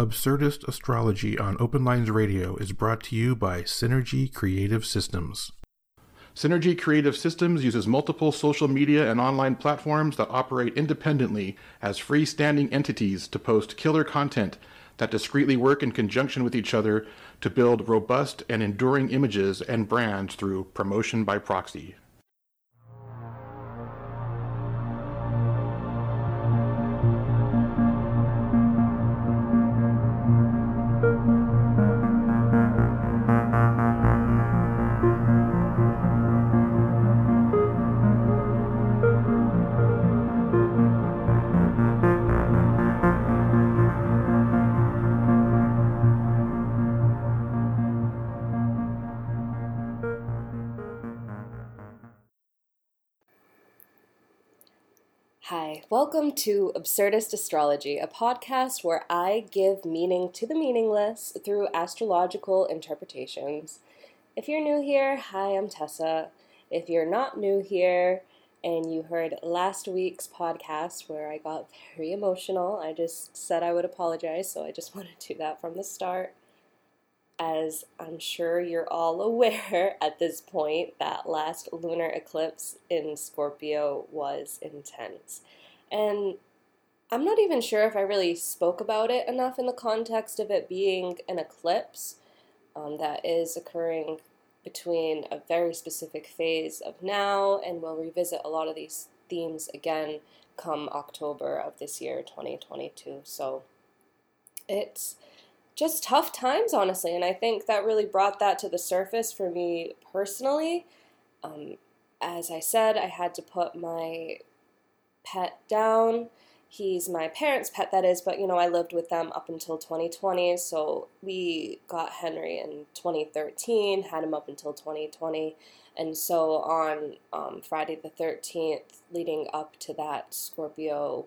Absurdist Astrology on Open Lines Radio is brought to you by Synergy Creative Systems. Synergy Creative Systems uses multiple social media and online platforms that operate independently as freestanding entities to post killer content that discreetly work in conjunction with each other to build robust and enduring images and brands through promotion by proxy. To Absurdist Astrology, a podcast where I give meaning to the meaningless through astrological interpretations. If you're new here, hi, I'm Tessa. If you're not new here and you heard last week's podcast where I got very emotional, I just said I would apologize, so I just want to do that from the start as I'm sure you're all aware at this point, that last lunar eclipse in Scorpio was intense. And I'm not even sure if I really spoke about it enough in the context of it being an eclipse um, that is occurring between a very specific phase of now, and we'll revisit a lot of these themes again come October of this year, 2022. So it's just tough times, honestly. And I think that really brought that to the surface for me personally. Um, as I said, I had to put my pet down. He's my parents' pet, that is, but you know, I lived with them up until 2020. So we got Henry in 2013, had him up until 2020. And so on um, Friday the 13th, leading up to that Scorpio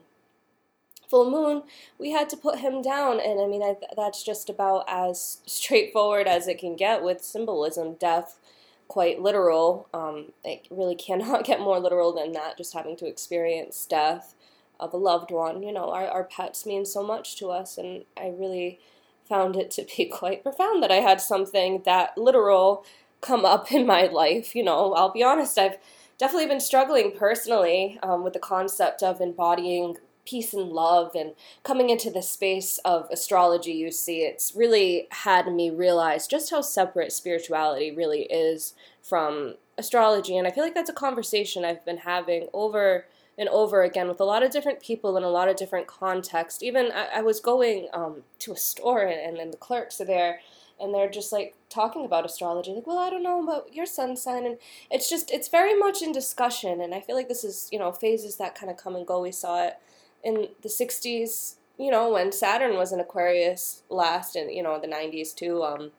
full moon, we had to put him down. And I mean, I, that's just about as straightforward as it can get with symbolism. Death, quite literal. Um, it really cannot get more literal than that, just having to experience death of a loved one. You know, our, our pets mean so much to us, and I really found it to be quite profound that I had something that literal come up in my life. You know, I'll be honest, I've definitely been struggling personally um, with the concept of embodying peace and love and coming into the space of astrology you see it's really had me realize just how separate spirituality really is from astrology. And i feel like that's a conversation i've been having over and over again with a lot of different people in a lot of different contexts. Even i, I was going um, to a store and, and the clerks are there and they're just like talking about astrology like well i don't know about your sun sign and it's just it's very much in discussion and i feel like this is you know phases that kind of come and go. We saw it in the 60s, you know, when Saturn was in Aquarius last, and you know, the 90s too. Um,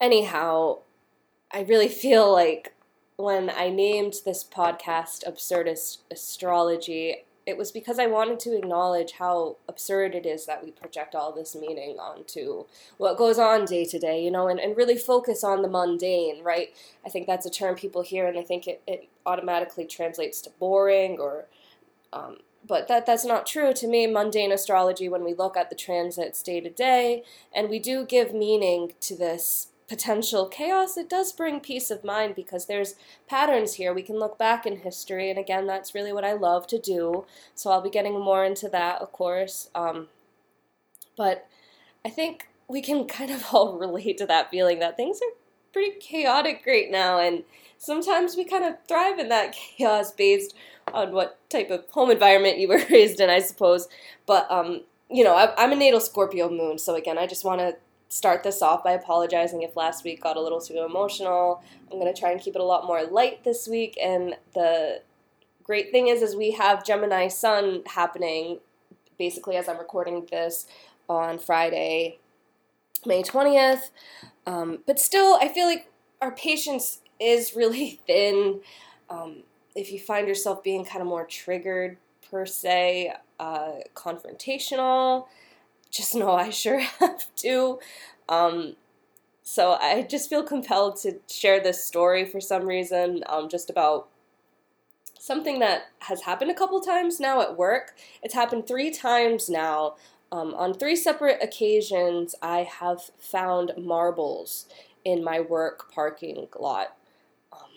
anyhow, I really feel like when I named this podcast Absurdist Astrology, it was because I wanted to acknowledge how absurd it is that we project all this meaning onto what goes on day to day, you know, and, and really focus on the mundane, right? I think that's a term people hear and they think it, it automatically translates to boring or um, but that that's not true. To me mundane astrology when we look at the transits day to day and we do give meaning to this potential chaos it does bring peace of mind because there's patterns here. We can look back in history and again that's really what i love to do. So i'll be getting more into that of course um, but i think we can kind of all relate to that feeling that things are pretty chaotic right now and sometimes we kind of thrive in that chaos based on what type of home environment you were raised in, I suppose. But um, you know, I, I'm a natal Scorpio moon, so again, I just want to start this off by apologizing if last week got a little too emotional. I'm going to try and keep it a lot more light this week. And the great thing is, is we have Gemini Sun happening basically as I'm recording this on Friday, May 20th. Um, but still, I feel like our patience is really thin. Um, if you find yourself being kind of more triggered per se, uh, confrontational, just know I sure have to. Um, so I just feel compelled to share this story for some reason, um, just about something that has happened a couple times now at work. It's happened three times now Um, on three separate occasions, I have found marbles in my work parking lot. Um,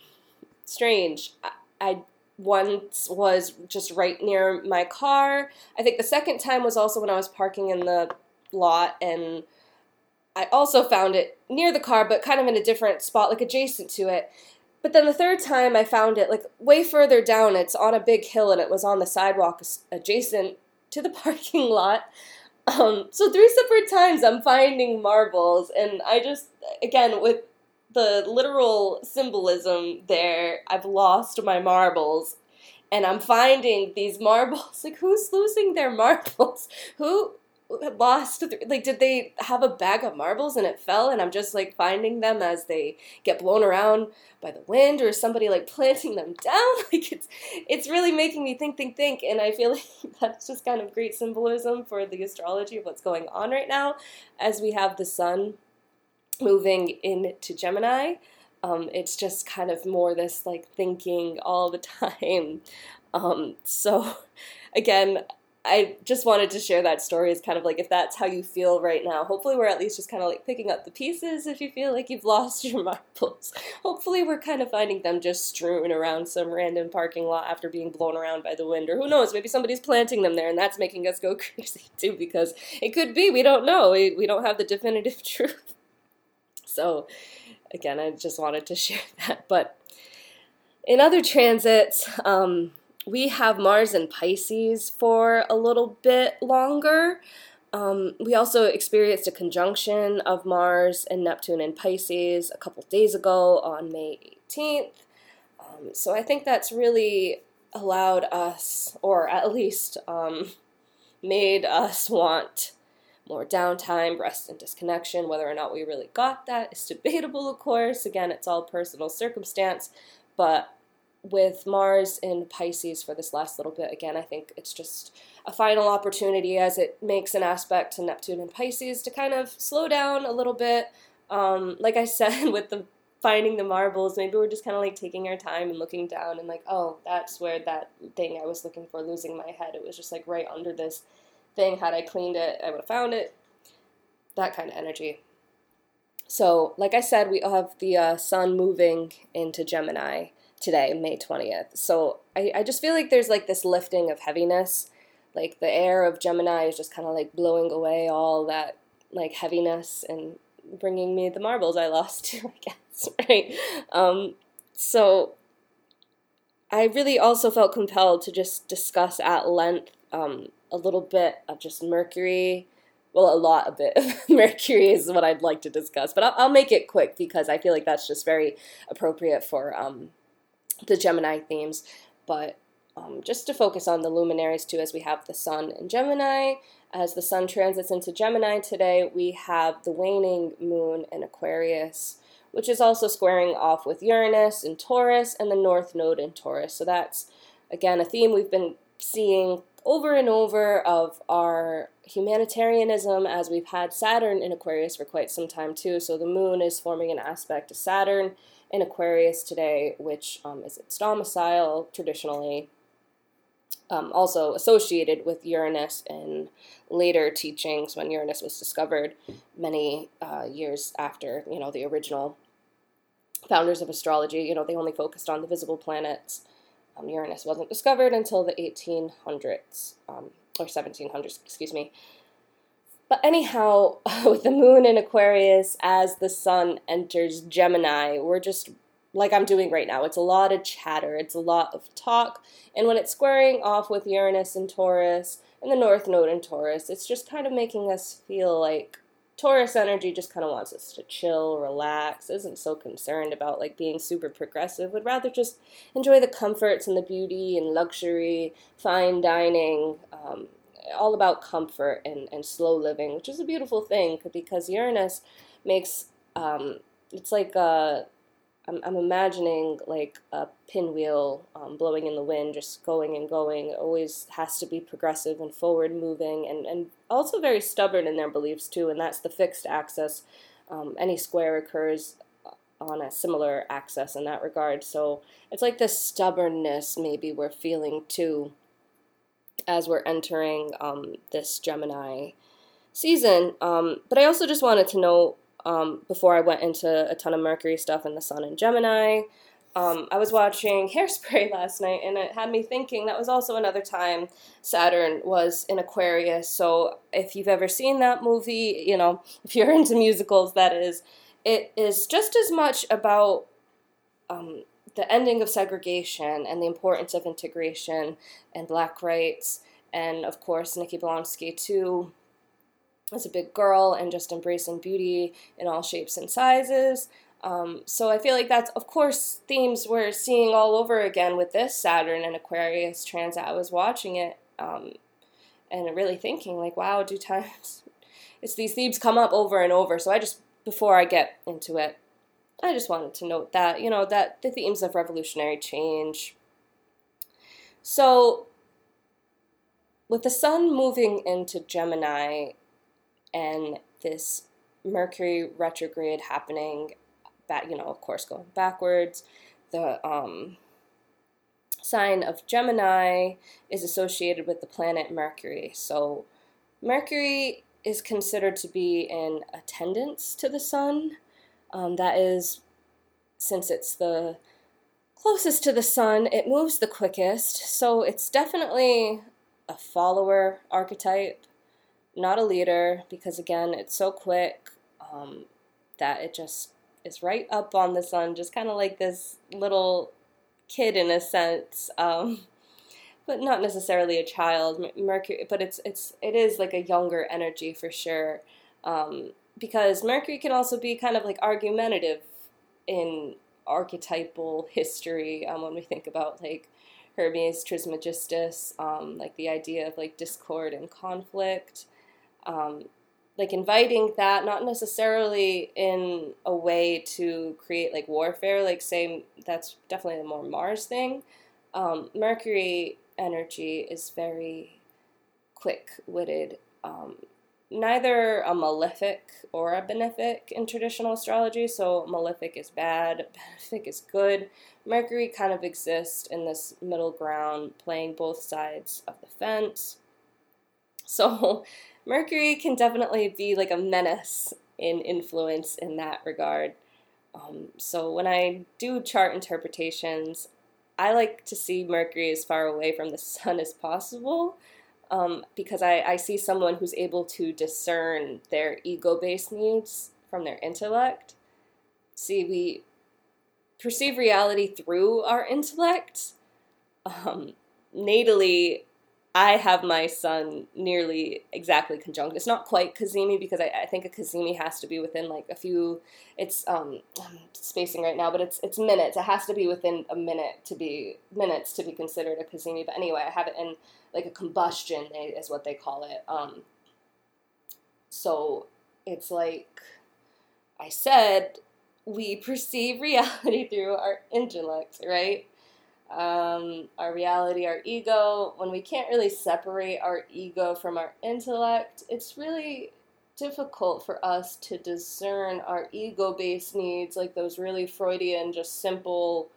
strange. I, I once was just right near my car. I think the second time was also when I was parking in the lot and I also found it near the car but kind of in a different spot like adjacent to it. But then the third time I found it like way further down. It's on a big hill and it was on the sidewalk adjacent to the parking lot. Um, so three separate times I'm finding marbles and I just again with the literal symbolism there. I've lost my marbles. And I'm finding these marbles. Like, who's losing their marbles? Who lost like did they have a bag of marbles and it fell and i'm just like finding them as they get blown around by the wind or somebody like planting them down like it's it's really making me think think think and i feel like that's just kind of great symbolism for the astrology of what's going on right now as we have the sun moving into Gemini. Um, it's just kind of more this like thinking all the time. Um, so, again, I just wanted to share that story as kind of like if that's how you feel right now. Hopefully, we're at least just kind of like picking up the pieces if you feel like you've lost your marbles. Hopefully, we're kind of finding them just strewn around some random parking lot after being blown around by the wind. Or who knows, maybe somebody's planting them there and that's making us go crazy too because it could be. We don't know. We, we don't have the definitive truth. So, again, I just wanted to share that. But in other transits, um, we have Mars in Pisces for a little bit longer. Um, we also experienced a conjunction of Mars and Neptune in Pisces a couple days ago on May 18th. Um, so I think that's really allowed us, or at least um, made us want more downtime, rest, and disconnection. Whether or not we really got that is debatable, of course. Again, it's all personal circumstance. But with Mars in Pisces for this last little bit, again, I think it's just a final opportunity as it makes an aspect to Neptune and Pisces to kind of slow down a little bit. Um, like I said, with the finding the marbles, maybe we're just kind of like taking our time and looking down and like, oh, that's where that thing I was looking for, losing my head. It was just like right under this thing. Had I cleaned it, I would have found it. That kind of energy. So, like I said, we have the uh, sun moving into Gemini today, May 20th. So, I, I just feel like there's like this lifting of heaviness. Like the air of Gemini is just kind of like blowing away all that like heaviness and bringing me the marbles I lost I guess, right? Um, so, I really also felt compelled to just discuss at length um, a little bit of just Mercury. Well, a lot of bit of Mercury is what I'd like to discuss, but I'll, I'll, make it quick because I feel like that's just very appropriate for um, the Gemini themes. But um, just to focus on the luminaries too, as we have the Sun in Gemini. As the Sun transits into Gemini today, we have the waning moon in Aquarius, which is also squaring off with Uranus in Taurus and the North Node in Taurus. So that's, again, a theme we've been seeing over and over of our humanitarianism as we've had Saturn in Aquarius for quite some time too. So the moon is forming an aspect to Saturn in Aquarius today, which um, is its domicile traditionally. Um, also associated with Uranus in later teachings when Uranus was discovered many uh, years after you know the original founders of astrology. You know they only focused on the visible planets um, Uranus wasn't discovered until the 1800s, um, or 1700s, excuse me. But anyhow, with the moon in Aquarius as the sun enters Gemini, we're just like I'm doing right now. It's a lot of chatter, it's a lot of talk. And when it's squaring off with Uranus and Taurus and the North Node in Taurus, it's just kind of making us feel like Taurus energy just kind of wants us to chill, relax, isn't so concerned about like being super progressive, would rather just enjoy the comforts and the beauty and luxury, fine dining, um, all about comfort and, and slow living, which is a beautiful thing because Uranus makes um, it's like a I'm, I'm imagining like a pinwheel um, blowing in the wind, just going and going. It always has to be progressive and forward moving, and, and also very stubborn in their beliefs too. And that's the fixed axis. Um, any square occurs on a similar axis in that regard. So it's like this stubbornness maybe we're feeling too as we're entering um, this Gemini season. Um, but I also just wanted to note um, before I went into a ton of Mercury stuff in the Sun and Gemini. Um, I was watching Hairspray last night, and it had me thinking that was also another time Saturn was in Aquarius. So if you've ever seen that movie, you know, if you're into musicals, that is, it is just as much about um, the ending of segregation and the importance of integration and black rights, and of course, Nikki Blonsky too as a big girl and just embracing beauty in all shapes and sizes. Um, so I feel like that's, of course, themes we're seeing all over again with this Saturn and Aquarius transit. I was watching it um, and really thinking, like, wow, do times it's these themes come up over and over. So I just, before I get into it, I just wanted to note that, you know, that the themes of revolutionary change. So with the sun moving into Gemini and this Mercury retrograde happening, back, you know, of course, going backwards. The um, sign of Gemini is associated with the planet Mercury. So, Mercury is considered to be in attendance to the sun. Um, that is, since it's the closest to the sun, it moves the quickest. So, it's definitely a follower archetype not a leader because again it's so quick um, that it just is right up on the sun just kind of like this little kid in a sense um, but not necessarily a child mercury but it's it's it is like a younger energy for sure um, because mercury can also be kind of like argumentative in archetypal history um, when we think about like Hermes Trismegistus, um, like the idea of like discord and conflict um, like inviting that not necessarily in a way to create like warfare like say that's definitely a more mars thing. Um, mercury energy is very quick-witted um, neither a malefic or a benefic in traditional astrology so malefic is bad benefic is good. Mercury kind of exists in this middle ground playing both sides of the fence. So Mercury can definitely be like a menace in influence in that regard. Um, so when I do chart interpretations, I like to see Mercury as far away from the sun as possible um, because I, I see someone who's able to discern their ego based needs from their intellect. See, we perceive reality through our intellect. Um, natally, I have my sun nearly exactly conjunct. It's not quite Cazimi because I, I, think a Cazimi has to be within like a few. It's um I'm spacing right now, but it's it's minutes. It has to be within a minute to be minutes to be considered a Cazimi. But anyway, I have it in like a combustion is what they call it. Um. So it's like I said, we perceive reality through our intellect, right? Um, our reality, our ego, when we can't really separate our ego from our intellect, it's really difficult for us to discern our ego-based needs, like those really Freudian, just simple,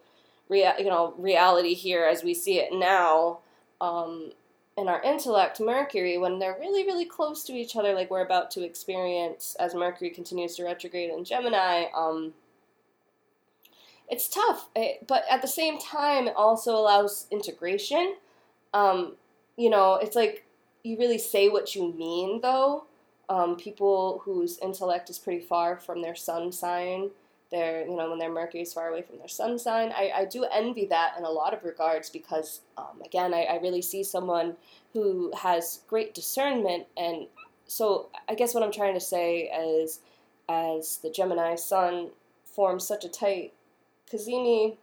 rea- you know, reality here as we see it now. Um, in our intellect, Mercury, when they're really, really close to each other, like we're about to experience as Mercury continues to retrograde in Gemini. Um, it's tough, it, but at the same time, it also allows integration. Um, you know, it's like you really say what you mean, though. Um, people whose intellect is pretty far from their sun sign, their you know when their Mercury is far away from their sun sign. I, I do envy that in a lot of regards because um, again, I, I really see someone who has great discernment, and so I guess what I'm trying to say is, as the Gemini sun forms such a tight Cazimi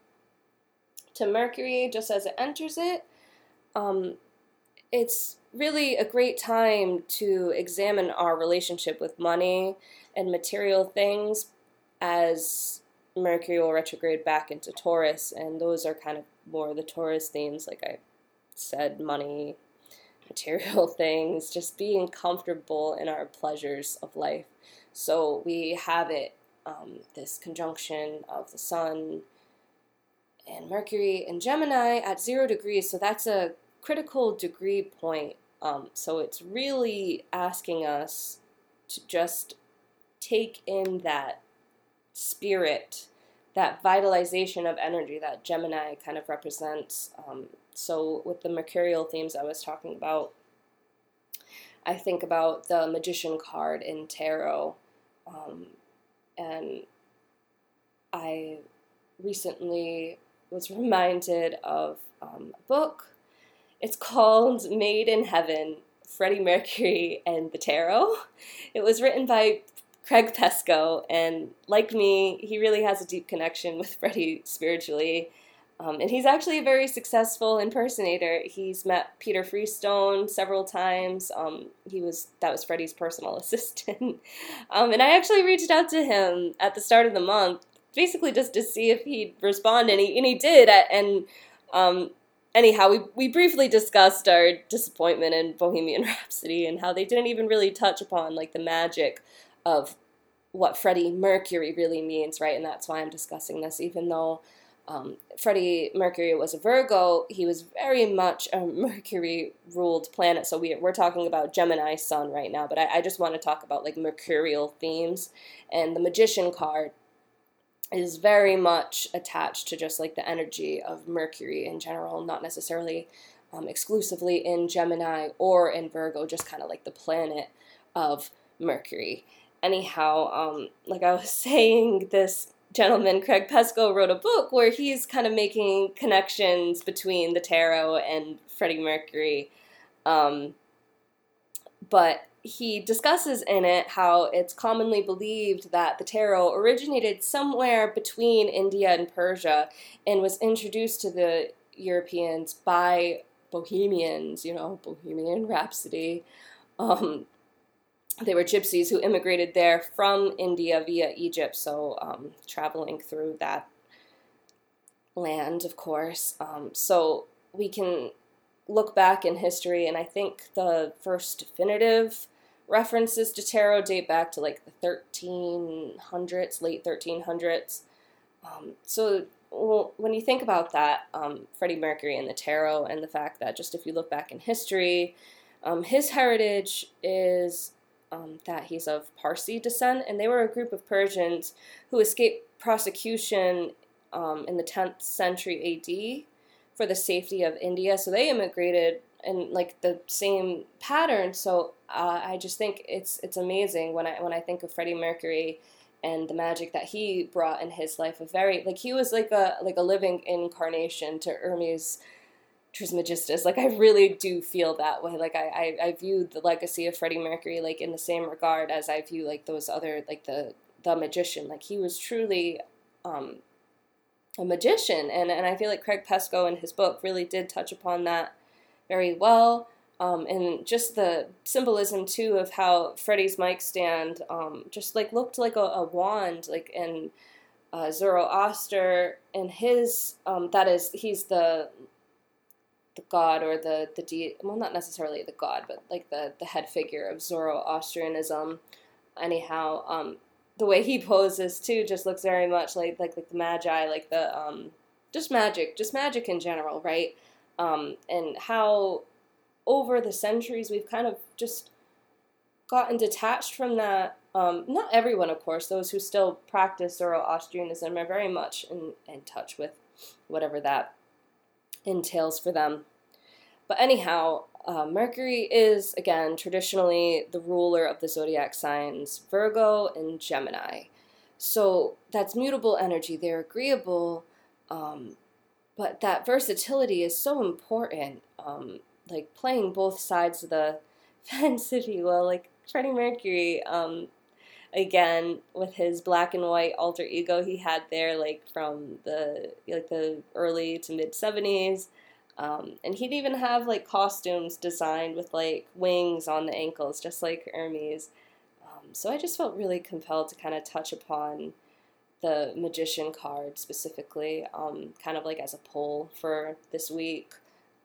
to Mercury just as it enters it. Um, it's really a great time to examine our relationship with money and material things as Mercury will retrograde back into Taurus, and those are kind of more the Taurus themes, like I said, money, material things, just being comfortable in our pleasures of life. So we have it um, this conjunction of the Sun and Mercury in Gemini at zero degrees. So that's a critical degree point. Um, so it's really asking us to just take in that spirit, that vitalization of energy that Gemini kind of represents. Um, so, with the mercurial themes I was talking about, I think about the magician card in tarot. Um, and I recently was reminded of um, a book. It's called Made in Heaven Freddie Mercury and the Tarot. It was written by Craig Pesco, and like me, he really has a deep connection with Freddie spiritually. Um, and he's actually a very successful impersonator. He's met Peter Freestone several times. Um, he was that was Freddie's personal assistant. um, and I actually reached out to him at the start of the month, basically just to see if he'd respond, and he and he did. And um, anyhow, we we briefly discussed our disappointment in Bohemian Rhapsody and how they didn't even really touch upon like the magic of what Freddie Mercury really means, right? And that's why I'm discussing this, even though um, Freddie Mercury was a Virgo, he was very much a Mercury ruled planet. So we, we're talking about Gemini sun right now, but I, I just want to talk about like mercurial themes. And the Magician card is very much attached to just like the energy of Mercury in general, not necessarily um, exclusively in Gemini or in Virgo, just kind of like the planet of Mercury. Anyhow, um, like I was saying, this gentleman, Craig Pesco, wrote a book where he's kind of making connections between the tarot and Freddie Mercury. Um, but he discusses in it how it's commonly believed that the tarot originated somewhere between India and Persia and was introduced to the Europeans by Bohemians, you know, Bohemian Rhapsody. Um, they were gypsies who immigrated there from India via Egypt, so um, traveling through that land, of course. Um, so we can look back in history, and I think the first definitive references to tarot date back to like the 1300s, late 1300s. Um, so well, when you think about that, um, Freddie Mercury and the tarot, and the fact that just if you look back in history, um, his heritage is um, that he's of Parsi descent, and they were a group of Persians who escaped prosecution um, in the 10th century AD for the safety of India. So they immigrated in like the same pattern. So uh, I just think it's it's amazing when I when I think of Freddie Mercury and the magic that he brought in his life. A very like he was like a like a living incarnation to Hermes Trismegistus. Like I really do feel that way. Like I, I, I view the legacy of Freddie Mercury like in the same regard as I view like those other like the the magician. Like he was truly um, a magician, and and I feel like Craig Pesco in his book really did touch upon that very well. Um, and just the symbolism too of how Freddie's mic stand um, just like looked like a, a wand, like in uh, Zoroaster and his um, that is he's the the god or the the de- well not necessarily the god but like the the head figure of Zoroastrianism anyhow um the way he poses too just looks very much like like like the magi like the um just magic just magic in general right um and how over the centuries we've kind of just gotten detached from that um, not everyone, of course. Those who still practice Zoroastrianism are very much in, in touch with whatever that entails for them. But anyhow, uh, Mercury is, again, traditionally the ruler of the zodiac signs Virgo and Gemini. So that's mutable energy. They're agreeable, um, but that versatility is so important. Um, like playing both sides of the fence, if you will. Like Freddie Mercury, um, again with his black and white alter ego he had there, like from the like the early to mid seventies. Um, and he'd even have like costumes designed with like wings on the ankles, just like Hermes. Um, so I just felt really compelled to kind of touch upon the magician card specifically, um, kind of like as a poll for this week.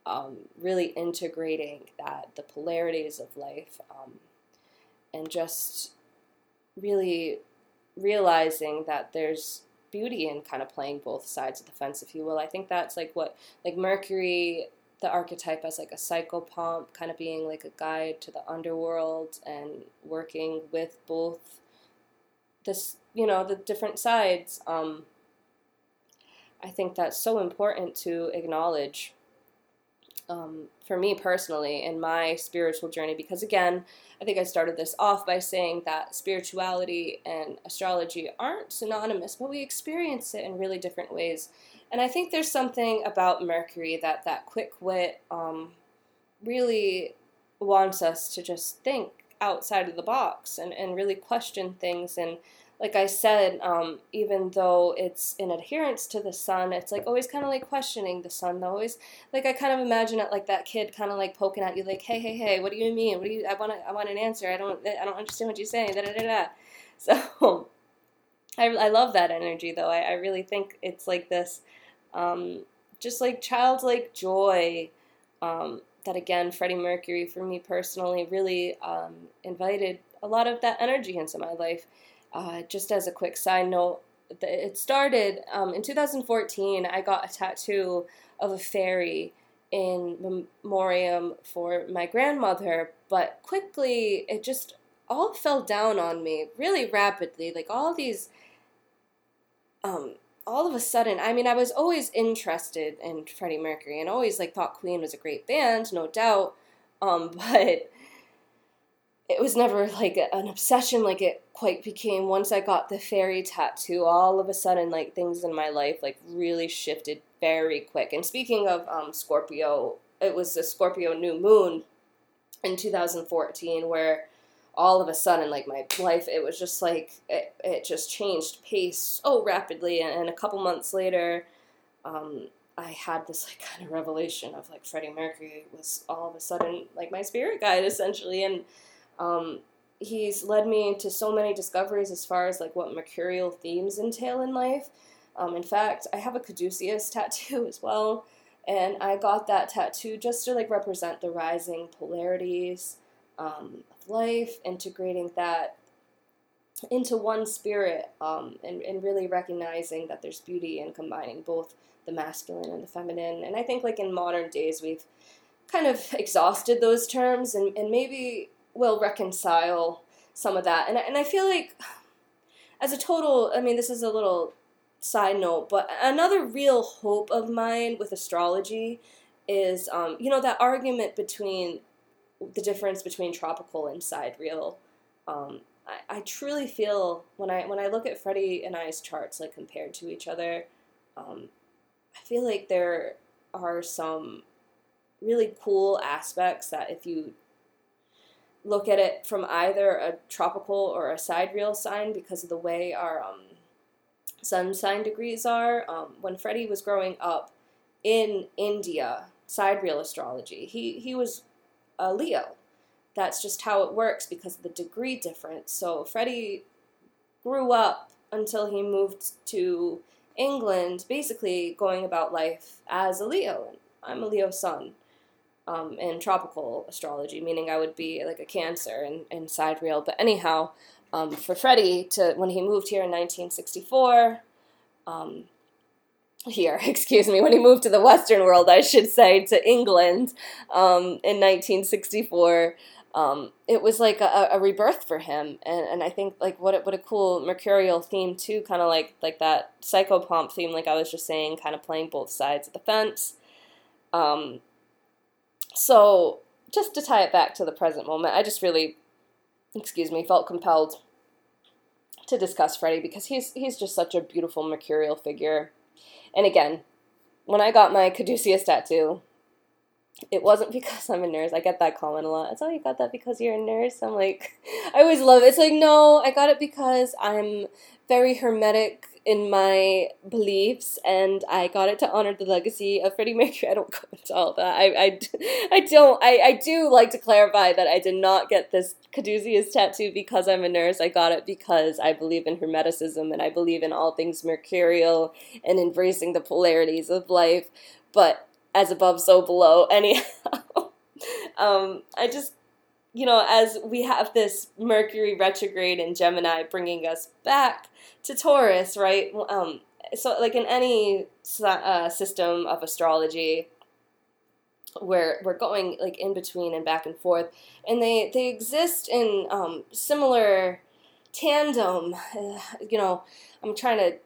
Um, really integrating that the polarities of life um, and just really realizing that there's beauty in kind of playing both sides of the fence, if you will. I think that's like what like Mercury the archetype as like a psychopomp, kind of being like a guide to the underworld and working with both this, you know, the different sides. Um, I think that's so important to acknowledge um, for me personally in my spiritual journey because again i think i started this off by saying that spirituality and astrology aren't synonymous but we experience it in really different ways. And i think there's something about mercury that that quick wit um, really wants us to just think outside of the box and, and really question things and like I said, um, even though it's in adherence to the sun, it's like always kind of like questioning the sun. Always like I kind of imagine it like that kid kind of like poking at you, like, hey, hey, hey, what do you mean? What do you? I want I want an answer. I don't I don't understand what you're saying. Da da da da. So I I love that energy though. I I really think it's like this, um, just like childlike joy. Um, that again, Freddie Mercury for me personally really um, invited a lot of that energy into my life uh, just as a quick side note, it started um, in 2014. I got a tattoo of a fairy in memoriam for my grandmother, but quickly it just all fell down on me really rapidly. Like all these, um, all of a sudden, I mean, I was always interested in Freddie Mercury and always like thought Queen was a great band, no doubt. Um, but it was never like an obsession like it quite became once I got the fairy tattoo. All of a sudden, like things in my life like really shifted very quick. And speaking of um, Scorpio, it was the Scorpio new moon in 2014 where all of a sudden like my life it was just like it, it just changed pace so rapidly and, and a couple months later um, I had this like kind of revelation of like Freddie Mercury was all of a sudden like my spirit guide essentially and um, he's led me into so many discoveries as far as like what mercurial themes entail in life. Um, in fact, I have a caduceus tattoo as well, and I got that tattoo just to like represent the rising polarities um, of life, integrating that into one spirit, um, and, and really recognizing that there's beauty in combining both the masculine and the feminine. And I think like in modern days we've kind of exhausted those terms, and, and maybe will reconcile some of that. And, and I feel like, as a total, I mean, this is a little side note, but another real hope of mine with astrology is, um, you know, that argument between the difference between tropical and sidereal. Um, I, I truly feel when I when I look at Freddie and I's charts, like compared to each other, um, I feel like there are some really cool aspects that if you look at it from either a tropical or a sidereal sign because of the way our um, sun sign degrees are. Um, when Freddie was growing up in India, sidereal astrology, he, he was a Leo. That's just how it works because of the degree difference. So Freddie grew up until he moved to England, basically going about life as a Leo. I'm a Leo sun um, in tropical astrology, meaning I would be like a Cancer in, in sidereal. But anyhow, um, for Freddie to when he moved here in 1964, um, here, excuse me, when he moved to the Western world, I should say, to England um, in 1964. Um, it was like a, a, rebirth for him, and, and I think like what a, what a cool mercurial theme too, kind of like like that psychopomp theme, like I was just saying, kind of playing both sides of the fence. Um, so, just to tie it back to the present moment, I just really, excuse me, felt compelled to discuss Freddie because he's he's just such a beautiful mercurial figure. And again, when I got my caduceus tattoo, it wasn't because I'm a nurse. I get that comment a lot. It's oh, you got that because you're a nurse. I'm like, I always love it. It's like no, I got it because I'm very hermetic in my beliefs, and I got it to honor the legacy of Freddie Mercury. I don't go into all that. I, I, I don't. I, I do like to clarify that I did not get this caduceus tattoo because I'm a nurse. I got it because I believe in Hermeticism and I believe in all things mercurial and embracing the polarities of life. But as above, so below. Anyhow, um, I just you know, as we have this Mercury retrograde in Gemini bringing us back to Taurus, right? Um, so, like in any uh, system of astrology, where we're going like in between and back and forth, and they they exist in um, similar tandem. You know, I'm trying to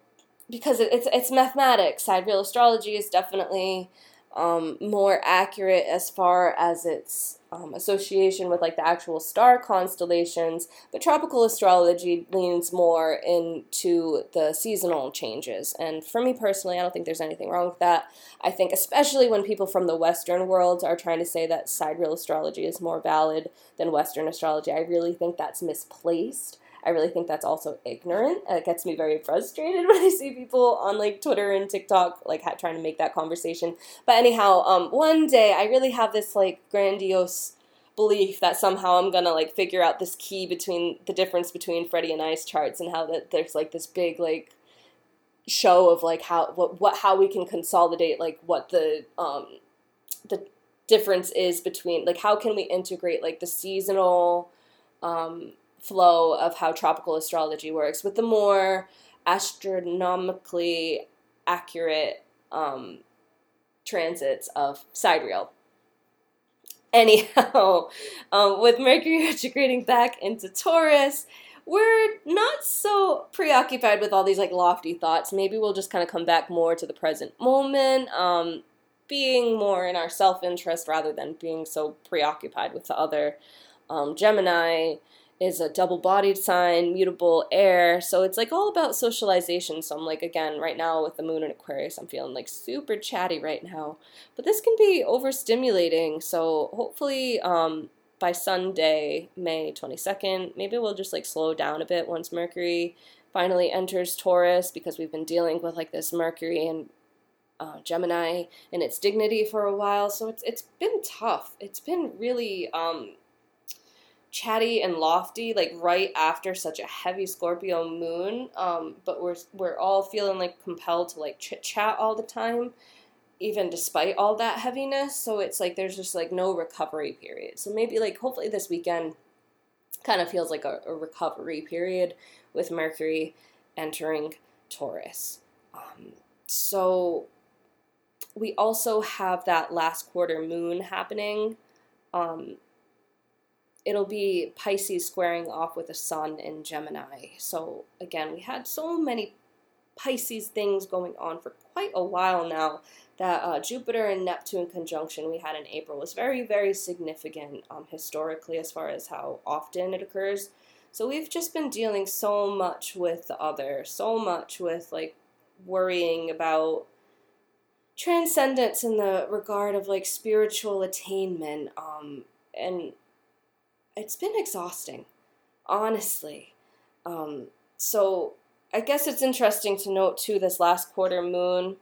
because it, it's it's mathematics. Sidereal astrology is definitely um, more accurate as far as its um, association with like the actual star constellations, but tropical astrology leans more into the seasonal changes. And for me personally, I don't think there's anything wrong with that. I think, especially when people from the Western world are trying to say that sidereal astrology is more valid than Western astrology, I really think that's misplaced. I really think that's also ignorant. It gets me very frustrated when I see people on like Twitter and TikTok like trying to make that conversation. But anyhow, um, one day I really have this like grandiose belief that somehow I'm gonna like figure out this key between the difference between Freddie and I's charts and how that there's like this big like show of like how what what how we can consolidate like what the um the difference is between like how can we integrate like the seasonal um flow of how tropical astrology works with the more astronomically accurate um, transits of sidereal. Anyhow, um, with Mercury retrograding back into Taurus, we're not so preoccupied with all these like lofty thoughts. Maybe we'll just kind of come back more to the present moment, um, being more in our self interest rather than being so preoccupied with the other. Um, Gemini is a double bodied sign, mutable air. So it's like all about socialization. So I'm like, again, right now with the moon in Aquarius, I'm feeling like super chatty right now. But this can be overstimulating. So hopefully, um, by Sunday, May 22nd, maybe we'll just like slow down a bit once Mercury finally enters Taurus because we've been dealing with like this Mercury and uh, Gemini and its dignity for a while. So it's it's been tough. It's been really um, chatty and lofty like right after such a heavy Scorpio moon. Um, but we're we're all feeling like compelled to like chit chat all the time, even despite all that heaviness. So it's like there's just like no recovery period. So maybe like hopefully this weekend kind of feels like a, a recovery period with Mercury entering Taurus. Um, so we also have that last quarter moon happening. Um, it'll be Pisces squaring off with the sun in Gemini. So again, we had so many Pisces things going on for quite a while now that uh, Jupiter and Neptune conjunction we had in April was very, very significant um, historically as far as how often it occurs. So we've just been dealing so much with the other, so much with like worrying about transcendence in the regard of like spiritual attainment um, and it's been exhausting, honestly. Um, so I guess it's interesting to note too this last quarter moon,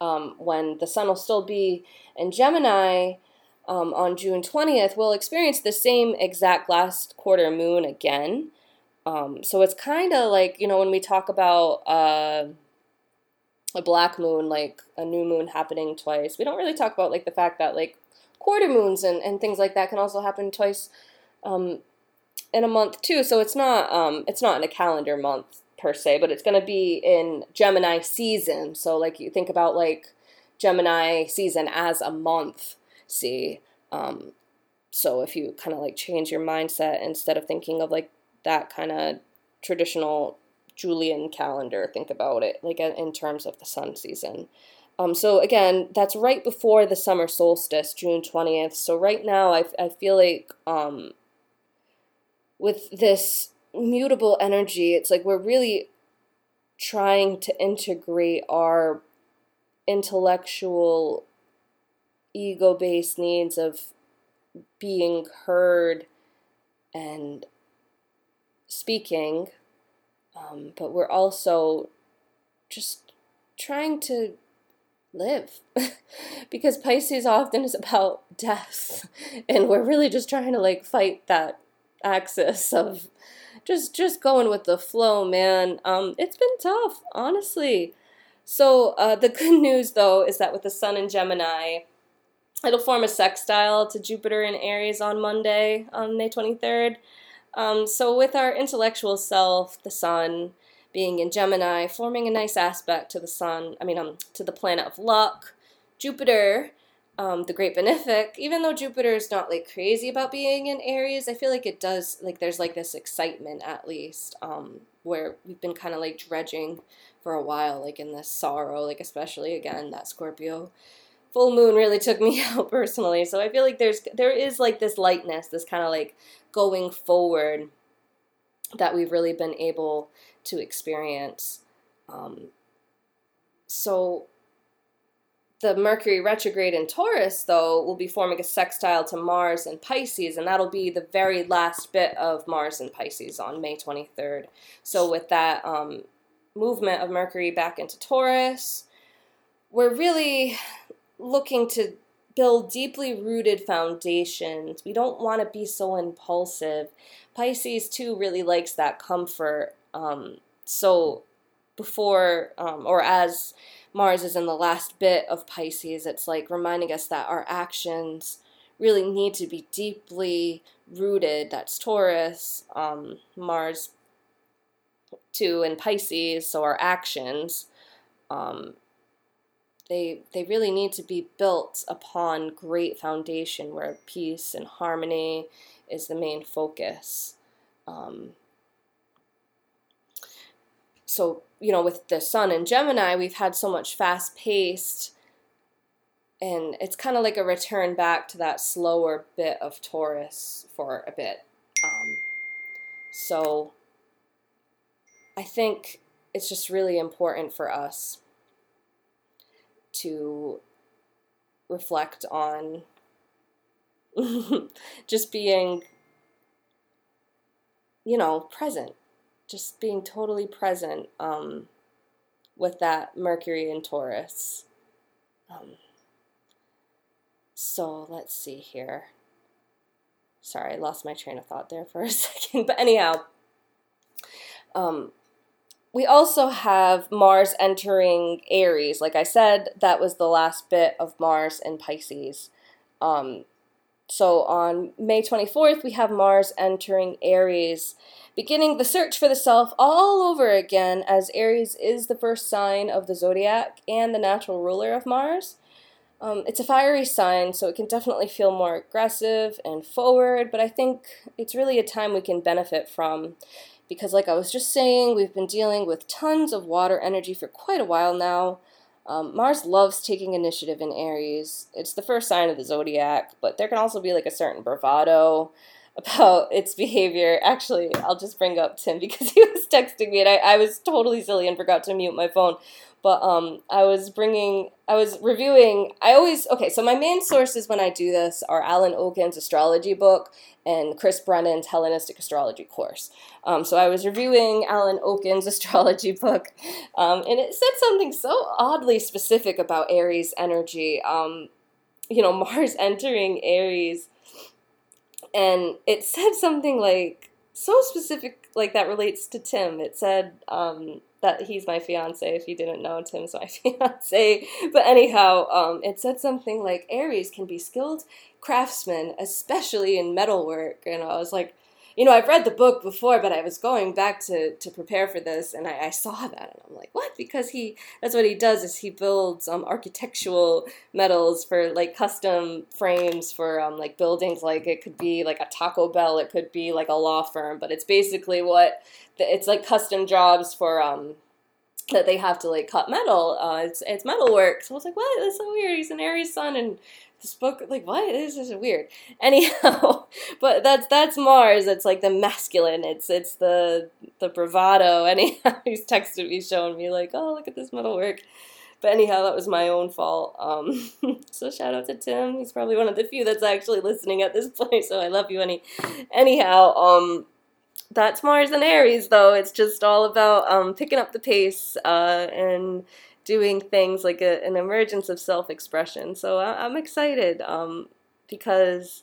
um, when the sun will still be in Gemini um, on June 20th, we'll experience the same exact last quarter moon again. Um, so it's kind of like, you know, when we talk about uh, a black moon, like a new moon happening twice, we don't really talk about like the fact that like quarter moons and, and things like that can also happen twice um, in a month too. So it's not um, it's not in a calendar month per se, but it's going to be in Gemini season. So like you think about like Gemini season as a month. See, um, so if you kind of like change your mindset instead of thinking of like that kind of traditional Julian calendar, think about it like in terms of the sun season. Um, so again, that's right before the summer solstice, June 20th. So right now, I, I feel like um, with this mutable energy, it's like we're really trying to integrate our intellectual, ego based needs of being heard and speaking, um, but we're also just trying to live. Because Pisces often is about death. And we're really just trying to like fight that axis of just just going with the flow man. Um it's been tough honestly. So uh, the good news though is that with the sun in Gemini it'll form a sextile to Jupiter in Aries on Monday on May 23rd um, so with our intellectual self the sun being in Gemini, forming a nice aspect to the sun, I mean, um, to the planet of luck. Jupiter um, the Great Benefic, even though Jupiter is not like crazy about being in Aries, I feel like it does like there's like this excitement at least um, where we've been kind of like dredging for a while, like in this sorrow, like especially again that Scorpio full moon really took me out personally. So I feel like there's there is like this lightness, this kind of like going forward that we've really been able to experience. Um, so the Mercury retrograde in Taurus, though, will be forming a sextile to Mars and Pisces, and that'll be the very last bit of Mars and Pisces on May 23rd. So, with that um, movement of Mercury back into Taurus, we're really looking to build deeply rooted foundations. We don't want to be so impulsive. Pisces, too, really likes that comfort. Um, so, before um, or as Mars is in the last bit of Pisces. It's like reminding us that our actions really need to be deeply rooted. That's Taurus, um, Mars two in Pisces, so our actions. Um, they they really need to be built upon great foundation where peace and harmony is the main focus. Um, so you know with the sun and gemini we've had so much fast paced and it's kind of like a return back to that slower bit of taurus for a bit. Um, so i think it's just really important for us to reflect on just being you know present just being totally present um, with that Mercury in Taurus. Um, so let's see here. Sorry, I lost my train of thought there for a second. But anyhow, um, we also have Mars entering Aries. Like I said, that was the last bit of Mars in Pisces. Um, so on May 24th, we have Mars entering Aries beginning the search for the self all over again, as Aries is the first sign of the zodiac and the natural ruler of Mars. Um, it's a fiery sign, so it can definitely feel more aggressive and forward, but I think it's really a time we can benefit from because, like I was just saying, we've been dealing with tons of water energy for quite a while now. Um, Mars loves taking initiative in Aries. It's the first sign of the zodiac, but there can also be like a certain bravado about its behavior. Actually, I'll just bring up Tim because he was texting me and I, I was totally silly and forgot to mute my phone. But um, I was bringing, I was reviewing. I always okay. So my main sources when I do this are Alan Oken's astrology book and Chris Brennan's Hellenistic astrology course. Um, so I was reviewing Alan Oken's astrology book, um, and it said something so oddly specific about Aries energy. Um, you know, Mars entering Aries and it said something like so specific like that relates to Tim. It said um, that he's my fiance. If you didn't know, Tim's my fiance. But anyhow, um, it said something like Aries can be skilled craftsmen, especially in metalwork. And I was like, you know, I've read the book before, but I was going back to, to prepare for this, and I, I saw that, and I'm like, what? Because he, that's what he does, is he builds um, architectural metals for like custom frames for um, like buildings. Like it could be like a Taco Bell, it could be like a law firm, but it's basically what it's like custom jobs for um, that they have to like cut metal. Uh, it's it's metal work. So I was like, what? That's so weird. He's an Aries sun, and this book like what? This is weird. Anyhow but that's that's mars. It's like the masculine. It's it's the the bravado. Anyhow he's texted me showing me like oh look at this metal work. But anyhow that was my own fault. Um so shout out to tim. He's probably one of the few that's actually listening at this point so i love you any anyhow um that's mars and aries though. It's just all about um picking up the pace uh and doing things like a, an emergence of self expression. So I, am excited um, because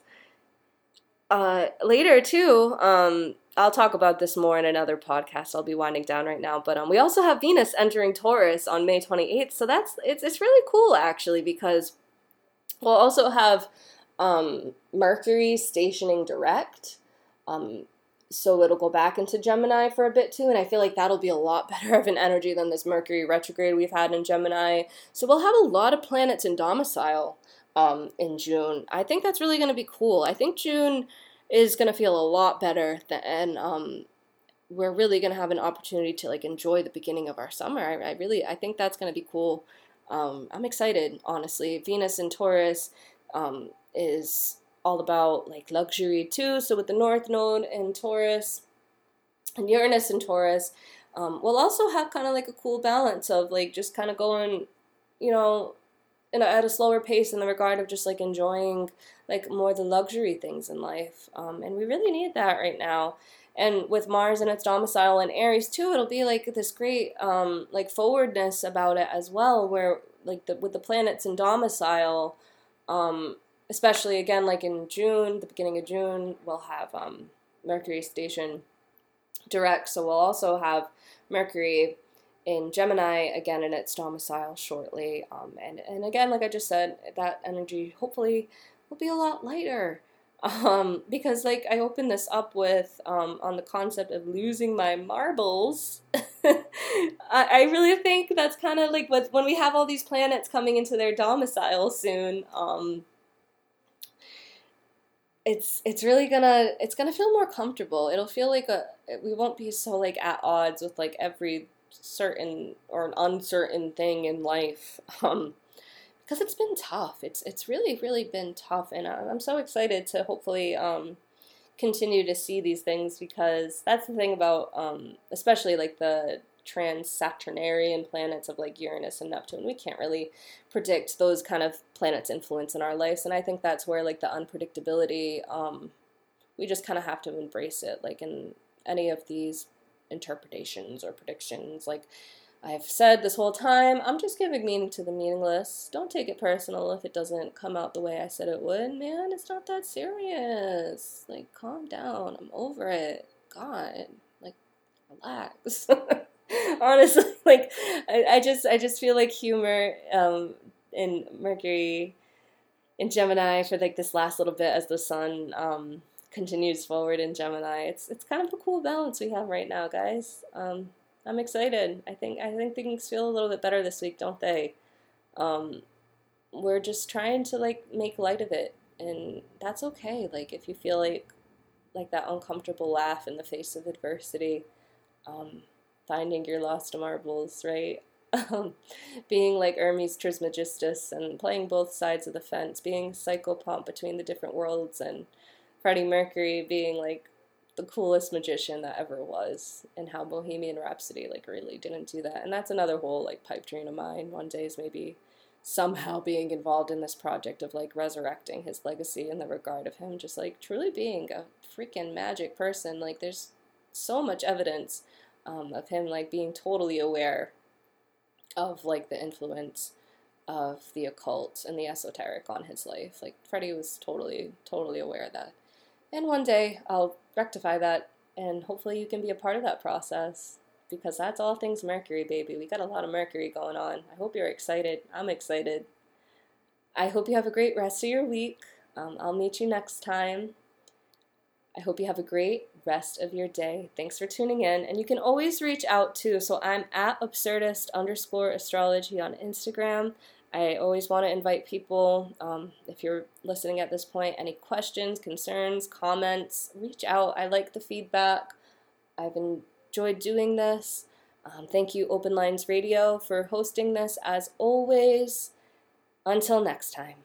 uh, later, too, um, I'll talk about this more in another podcast. I'll be winding down right now, but um, we also have Venus entering Taurus on May 28th. So that's it's it's really cool actually because we'll also have um, Mercury stationing direct. So it'll go back into Gemini for a bit too, and I feel like that'll be a lot better of an energy than this Mercury retrograde we've had in Gemini. So we'll have a lot of planets in domicile um, in June. I think that's really going to be cool. I think June is going to feel a lot better than, and um, we're really going to have an opportunity to like enjoy the beginning of our summer. I, I really, I think that's going to be cool. Um, I'm excited, honestly. Venus in Taurus um, is all about like luxury too. So with the North Node and Taurus and Uranus and Taurus, um, we'll also have kind of like a cool balance of like just kind of going, you know, in a, at a slower pace in the regard of just like enjoying like more the luxury things in life. Um, and we really need that right now. And with Mars and its domicile in Aries too, it'll be like this great um, like forwardness about it as well, where like the, with the planets in domicile, um, especially again like in June, the beginning of June, we'll have um, Mercury station direct. So we'll also have Mercury in Gemini again in its domicile shortly. Um, and, and again, like I just said, that energy hopefully will be a lot lighter. Um, because like I opened this up with um, on the concept of losing my marbles. I, I really think that's kind of like with, when we have all these planets coming into their domicile soon. Um, it's it's really gonna it's gonna feel more comfortable. It'll feel like a we won't be so like at odds with like every certain or an uncertain thing in life. Um, because it's been tough. It's it's really really been tough, and I'm so excited to hopefully um, continue to see these things because that's the thing about um, especially like the trans Saturnarian planets of like Uranus and Neptune. We can't really predict those kind of planets' influence in our lives, and I think that's where like the unpredictability. Um, we just kind of have to embrace it, like in any of these interpretations or predictions. Like I've said this whole time, I'm just giving meaning to the meaningless. Don't take it personal if it doesn't come out the way I said it would. Man, it's not that serious. Like, calm down. I'm over it. God, like, relax. honestly like I, I just i just feel like humor um in mercury in gemini for like this last little bit as the sun um continues forward in gemini. It's it's kind of a cool balance we have right now guys. Um i'm excited. I think i think things feel a little bit better this week don't they? Um we're just trying to like make light of it and that's okay. Like if you feel like like that uncomfortable laugh in the face of adversity um, finding your lost marbles, right? Um, being like Hermes Trismegistus and playing both sides of the fence, being psychopomp between the different worlds, and Freddie Mercury being like the coolest magician that ever was, and how Bohemian Rhapsody like really didn't do that. And that's another whole like pipe dream of mine. One day is maybe somehow being involved in this project of like resurrecting his legacy in the regard of him just like truly being a freaking magic person. Like there's so much evidence um, of him like being totally aware of like the influence of the occult and the esoteric on his life. Like Freddie was totally, totally aware of that. And one day I'll rectify that and hopefully you can be a part of that process because that's all things Mercury, baby. We got a lot of Mercury going on. I hope you're excited. I'm excited. I hope you have a great rest of your week. Um, I'll meet you next time. I hope you have a great rest of your day. Thanks for tuning in. And you can always reach out too. So I'm at absurdist underscore astrology on Instagram. I always want to invite people, um, if you're listening at this point, any questions, concerns, comments, reach out. I like the feedback. I've enjoyed doing this. Um, thank you, Open Lines Radio, for hosting this as always. Until next time.